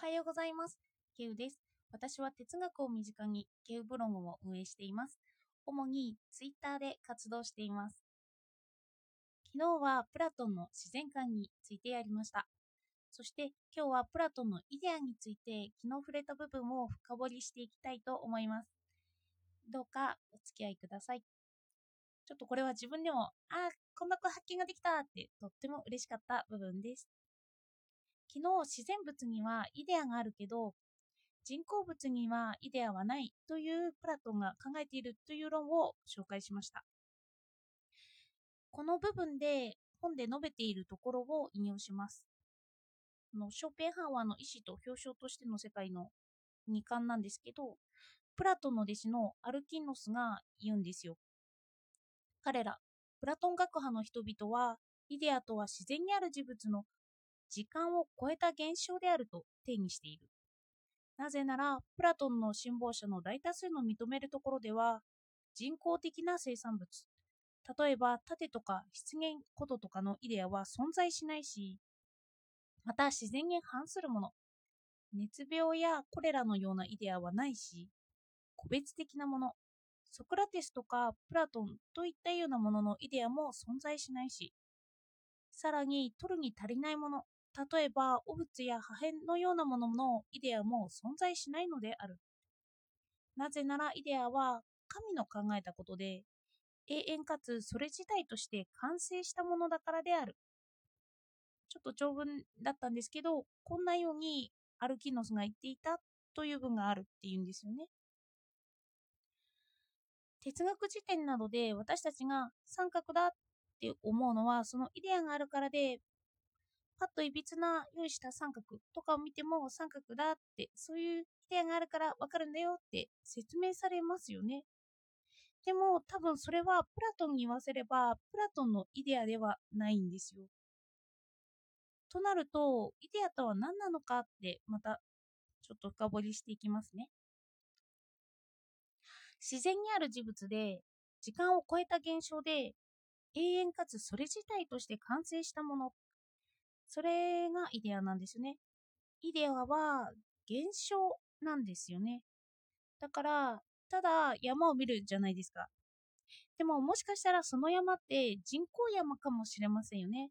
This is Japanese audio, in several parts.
はようございます。ケウです。私は哲学を身近にケウブログを運営しています。主にツイッターで活動しています。昨日はプラトンの自然観についてやりました。そして今日はプラトンのイデアについて昨日触れた部分を深掘りしていきたいと思います。どうかお付き合いください。ちょっとこれは自分でも、ああ、こんな発見ができたってとっても嬉しかった部分です。昨日自然物にはイデアがあるけど人工物にはイデアはないというプラトンが考えているという論を紹介しました。この部分で本で述べているところを引用します。のショーペンハワーの意思と表彰としての世界の2巻なんですけどプラトンの弟子のアルキノスが言うんですよ。彼らプラトン学派の人々はイデアとは自然にある事物の時間を超えた現象であると定義している。なぜなら、プラトンの信奉者の大多数の認めるところでは、人工的な生産物、例えば盾とか出現こととかのイデアは存在しないし、また自然に反するもの、熱病やコレラのようなイデアはないし、個別的なもの、ソクラテスとかプラトンといったようなもののイデアも存在しないし、さらに取るに足りないもの、例えば、汚物や破片のようなもののイデアも存在しないのである。なぜならイデアは神の考えたことで、永遠かつそれ自体として完成したものだからである。ちょっと長文だったんですけど、こんなようにアルキノスが言っていたという文があるっていうんですよね。哲学辞典などで私たちが三角だって思うのはそのイデアがあるからでパッといびつな用意した三角とかを見ても三角だってそういうイデアがあるからわかるんだよって説明されますよね。でも多分それはプラトンに言わせればプラトンのイデアではないんですよ。となるとイデアとは何なのかってまたちょっと深掘りしていきますね。自然にある事物で時間を超えた現象で永遠かつそれ自体として完成したものそれがイデアなんですよね。イデアは現象なんですよね。だから、ただ山を見るじゃないですか。でももしかしたらその山って人工山かもしれませんよね。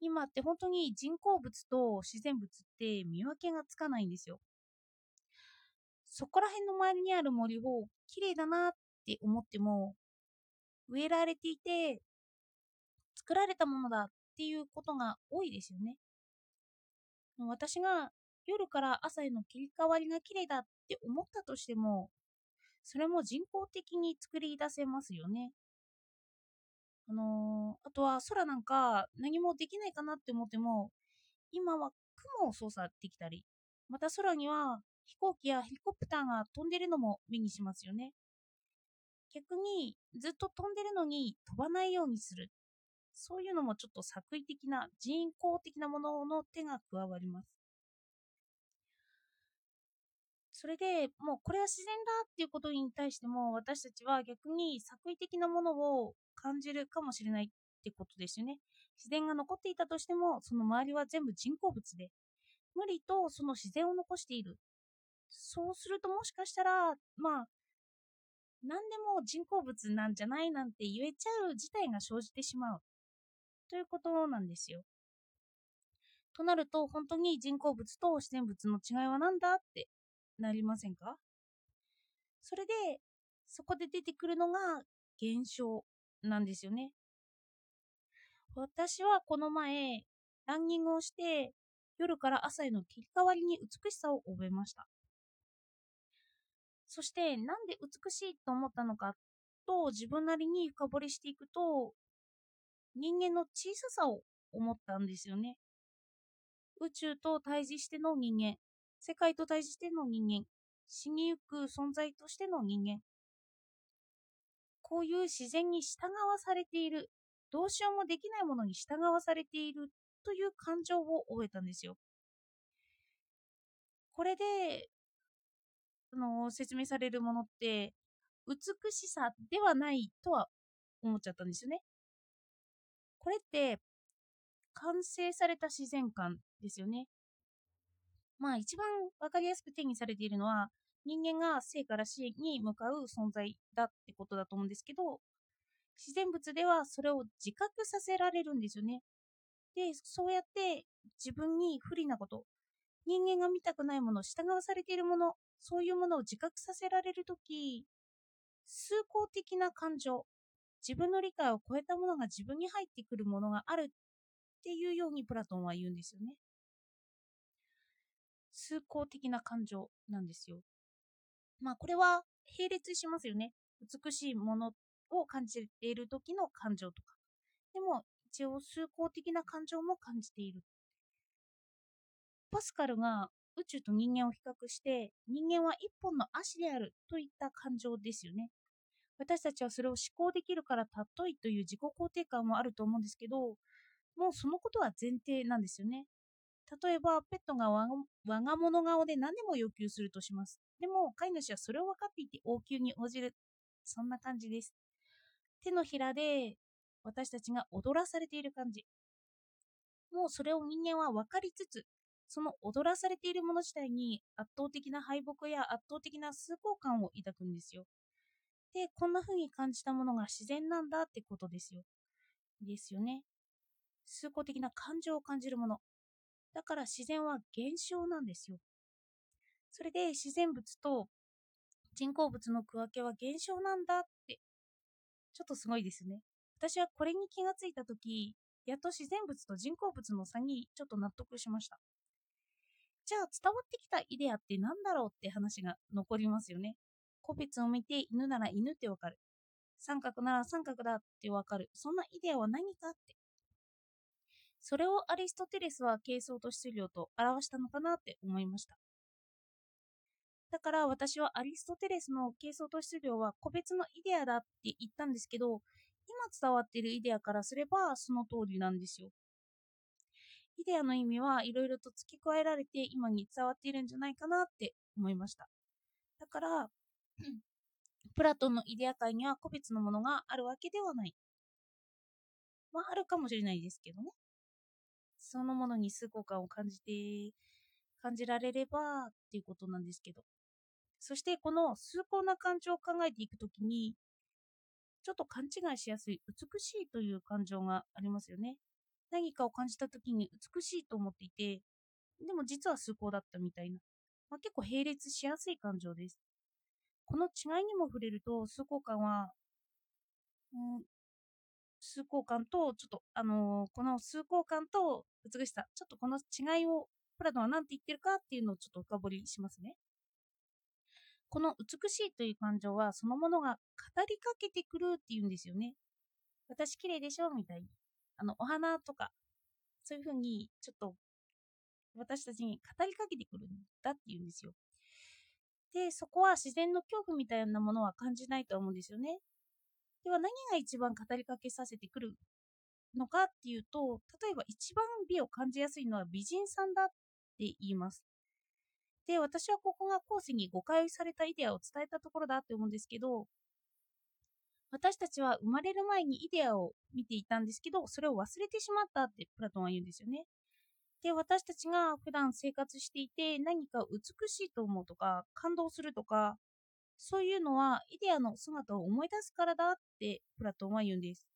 今って本当に人工物と自然物って見分けがつかないんですよ。そこら辺の周りにある森を綺麗だなって思っても植えられていて作られたものだっていうことが多いですよね。私が夜から朝への切り替わりが綺麗だって思ったとしても、それも人工的に作り出せますよね。あのー、あとは空なんか何もできないかなって思っても、今は雲を操作できたり、また空には飛行機やヘリコプターが飛んでるのも目にしますよね。逆にずっと飛んでるのに飛ばないようにするそういうのもちょっと作為的な人工的なものの手が加わります。それでもうこれは自然だっていうことに対しても私たちは逆に作為的なものを感じるかもしれないってことですよね。自然が残っていたとしてもその周りは全部人工物で無理とその自然を残している。そうするともしかしたらまあ何でも人工物なんじゃないなんて言えちゃう事態が生じてしまう。ということなんですよ。となると、本当に人工物と自然物の違いは何だってなりませんか？それで、そこで出てくるのが現象なんですよね。私はこの前、ランニングをして、夜から朝への切り替わりに美しさを覚えました。そして、なんで美しいと思ったのかと自分なりに深掘りしていくと、人間の小ささを思ったんですよね。宇宙と対峙しての人間、世界と対峙しての人間、死にゆく存在としての人間。こういう自然に従わされている、どうしようもできないものに従わされているという感情を覚えたんですよ。これで、あの説明されるものって、美しさではないとは思っちゃったんですよね。これって完成された自然観ですよね。まあ一番わかりやすく定義されているのは人間が生から死に向かう存在だってことだと思うんですけど自然物ではそれを自覚させられるんですよね。で、そうやって自分に不利なこと、人間が見たくないもの、従わされているもの、そういうものを自覚させられるとき、崇高的な感情、自分の理解を超えたものが自分に入ってくるものがあるっていうようにプラトンは言うんですよね。崇高的な感情なんですよ。まあこれは並列しますよね。美しいものを感じている時の感情とか。でも一応崇高的な感情も感じている。パスカルが宇宙と人間を比較して人間は一本の足であるといった感情ですよね。私たちはそれを思考できるから尊いという自己肯定感もあると思うんですけど、もうそのことは前提なんですよね。例えば、ペットが我が物顔で何でも要求するとします。でも、飼い主はそれを分かっていて応急に応じる。そんな感じです。手のひらで私たちが踊らされている感じ。もうそれを人間は分かりつつ、その踊らされているもの自体に圧倒的な敗北や圧倒的な崇高感を抱くんですよ。で、こんな風に感じたものが自然なんだってことですよ。ですよね。崇高的な感情を感じるもの。だから自然は現象なんですよ。それで自然物と人工物の区分けは現象なんだって、ちょっとすごいですね。私はこれに気がついたとき、やっと自然物と人工物の差にちょっと納得しました。じゃあ伝わってきたイデアって何だろうって話が残りますよね。個別を見て犬なら犬ってわかる。三角なら三角だってわかる。そんなイデアは何かって。それをアリストテレスは形相と質量と表したのかなって思いました。だから私はアリストテレスの形相と質量は個別のイデアだって言ったんですけど、今伝わっているイデアからすればその通りなんですよ。イデアの意味はいろいろと付け加えられて今に伝わっているんじゃないかなって思いました。だから、プラトンのイデア界には個別のものがあるわけではない。まあ、あるかもしれないですけどね。そのものに崇高感を感じて、感じられればっていうことなんですけど。そしてこの崇高な感情を考えていくときに、ちょっと勘違いしやすい美しいという感情がありますよね。何かを感じたときに美しいと思っていて、でも実は崇高だったみたいな。まあ、結構並列しやすい感情です。この違いにも触れると、崇高感は、うん、崇高感と、ちょっと、あのー、この崇高感と美しさ、ちょっとこの違いを、プラドは何て言ってるかっていうのをちょっと深掘りしますね。この美しいという感情は、そのものが語りかけてくるっていうんですよね。私綺麗でしょみたいに。あの、お花とか、そういうふうに、ちょっと、私たちに語りかけてくるんだっていうんですよ。で、そこは自然の恐怖みたいなものは感じないと思うんですよね。では何が一番語りかけさせてくるのかっていうと、例えば一番美を感じやすいのは美人さんだって言います。で、私はここが後世に誤解されたイデアを伝えたところだって思うんですけど、私たちは生まれる前にイデアを見ていたんですけど、それを忘れてしまったってプラトンは言うんですよね。で、私たちが普段生活していて何か美しいと思うとか、感動するとか、そういうのはイデアの姿を思い出すからだってプラトンは言うんです。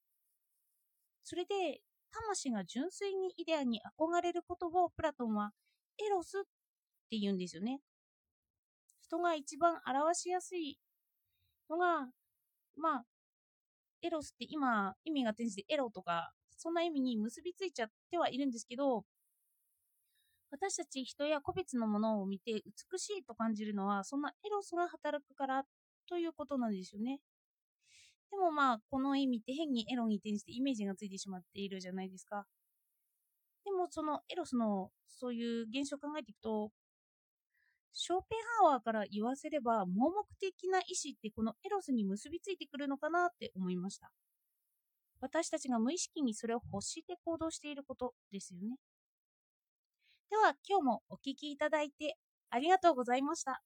それで、魂が純粋にイデアに憧れることをプラトンはエロスって言うんですよね。人が一番表しやすいのが、まあ、エロスって今意味が転じてエロとか、そんな意味に結びついちゃってはいるんですけど、私たち人や個別のものを見て美しいと感じるのは、そんなエロスが働くからということなんですよね。でもまあ、この意味って変にエロに転じてイメージがついてしまっているじゃないですか。でもそのエロスのそういう現象を考えていくと、ショーペンハワーから言わせれば盲目的な意志ってこのエロスに結びついてくるのかなって思いました。私たちが無意識にそれを欲して行動していることですよね。では今日もお聴きいただいてありがとうございました。